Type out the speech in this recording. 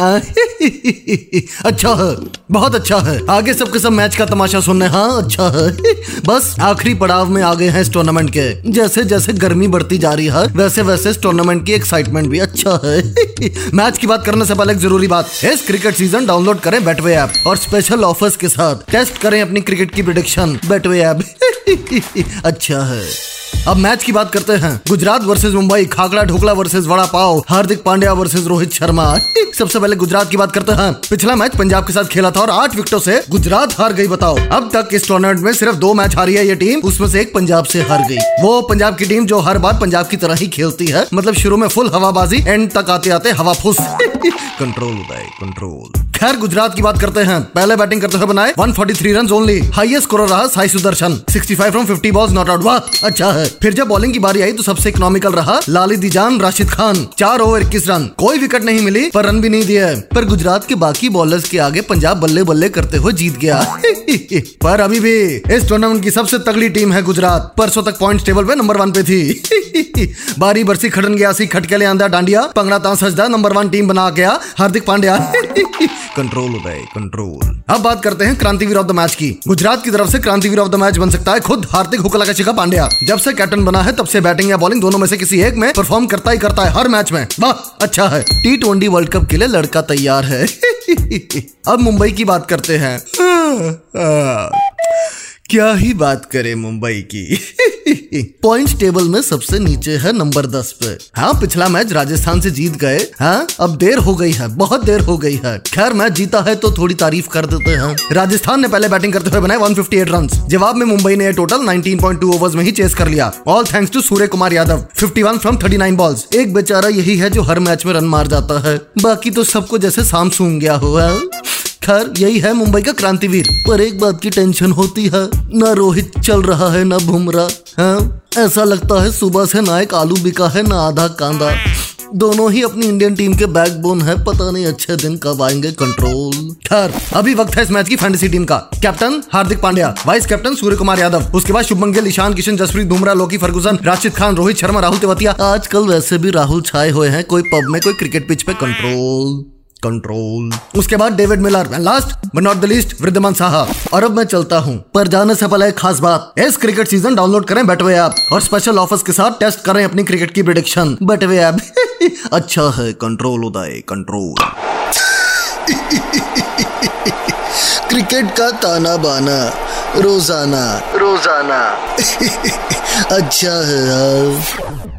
अच्छा है, बहुत अच्छा है। आगे सबके सब मैच का तमाशा सुनने हाँ। अच्छा है। बस आखिरी पड़ाव में आ गए हैं इस टूर्नामेंट के। जैसे जैसे गर्मी बढ़ती जा रही है, वैसे वैसे इस टूर्नामेंट की एक्साइटमेंट भी अच्छा है। मैच की बात करने से पहले एक ज़रूरी बात इस क्रिकेट सीज़न डाउनलोड करें बेटवे ऐप और स्पेशल ऑफर्स के साथ। टेस्ट करें अपनी क्रिकेट की प्रिडिक्शन बैटवे ऐप अच्छा है। अब मैच की बात करते हैं। Gujarat versus Mumbai khakhra dhokla versus vada pav Hardik Pandya versus Rohit Sharma. सबसे पहले गुजरात की बात करते हैं। पिछला मैच पंजाब के साथ खेला था और आठ विकेटों से गुजरात हार गई, बताओ। अब तक इस टूर्नामेंट में सिर्फ़ दो मैच हारी है ये टीम, उसमें से एक पंजाब से हार गई। वो पंजाब की टीम जो हर बार पंजाब की तरह ही खेलती है मतलब शुरू में फुल हवाबाजी एंड तक आते आते हवा फुस। कंट्रोल कंट्रोल खैर, गुजरात की बात करते हैं। पहले बैटिंग करते हुए बनाए 143 रन ओनली हाईएस्ट स्कोर रहा Sai Sudharsan. 65 from 50 balls not out वाह अच्छा है। फिर जब बॉलिंग की बारी आई तो सबसे इकोनॉमिकल रहा लाली दीजान, राशिद खान। चार ओवर इक्कीस रन कोई विकेट नहीं मिली, पर रन भी नहीं दिए। पर गुजरात के बाकी बॉलर्स के आगे पंजाब बल्ले बल्ले करते हुए जीत गया। पर अभी भी इस टूर्नामेंट की सबसे तगड़ी टीम है गुजरात। परसों तक पॉइंट टेबल पे नंबर वन पे थी। बारी बरसी खड़न गया सी खटके ले आंदा डांडिया। पंगड़ा तां सजदा नंबर वन टीम बना गया। हार्दिक पांड्या। कंट्रोल उदय कंट्रोल अब बात करते हैं क्रांतिवीर ऑफ़ द मैच की। गुजरात की तरफ़ से क्रांतिवीर ऑफ़ द मैच बन सकता है खुद। हार्दिक हुकला का शिखा पांड्या। जब से कैप्टन बना है, तब से बैटिंग या बॉलिंग दोनों में से किसी एक में परफॉर्म करता ही करता है हर मैच में। वाह अच्छा है। टी ट्वेंटी वर्ल्ड कप के लिए लड़का तैयार है। अब मुंबई की बात करते हैं। क्या ही बात करें मुंबई की। पॉइंट्स टेबल में सबसे नीचे है नंबर दस पे। हाँ पिछला मैच राजस्थान से जीत गए। हाँ अब देर हो गई है, बहुत देर हो गई है। खैर, मैच जीता है तो थोड़ी तारीफ़ कर देते हैं। राजस्थान ने पहले बैटिंग करते हुए बनाए 158 रन जवाब में मुंबई ने टोटल 19.2 ओवर्स में ही चेस कर लिया। All thanks to Suryakumar Yadav 51 from 39 balls एक बेचारा यही है जो हर मैच में रन मार जाता है। बाकी तो सबको जैसे साम सूंग गया हुआ खैर, यही है मुंबई का क्रांतिवीर। पर एक बात की टेंशन होती है, न रोहित चल रहा है, न बुमराह हाँ? ऐसा लगता है सुबह से ना एक आलू बिका है, ना आधा कांदा। दोनों ही अपनी इंडियन टीम के बैकबोन है, पता नहीं अच्छे दिन कब आएँगे कंट्रोल खैर, अभी वक्त है इस मैच की फैंटेसी टीम का। Captain Hardik Pandya vice captain Suryakumar Yadav, उसके बाद शुभमन गिल ईशान, किशन, जसप्रीत, बुमराह, लोकी, फर्गुसन राशिद खान, रोहित शर्मा, राहुल तेवतिया। आजकल वैसे भी राहुल छाए हुए हैं, कोई पब में, कोई क्रिकेट पिच पे कंट्रोल कंट्रोल उसके बाद David Miller last but not the least Wriddhiman Saha. और अब मैं चलता हूँ। पर जाने से पहले एक खास बात। इस क्रिकेट सीज़न डाउनलोड करें बेटवे ऐप और स्पेशल ऑफर्स के साथ टेस्ट करें अपनी क्रिकेट की प्रिडिक्शन बेटवे ऐप अच्छा है कंट्रोल उदय कंट्रोल क्रिकेट का ताना बाना रोज़ाना। रोज़ाना। अच्छा है यार।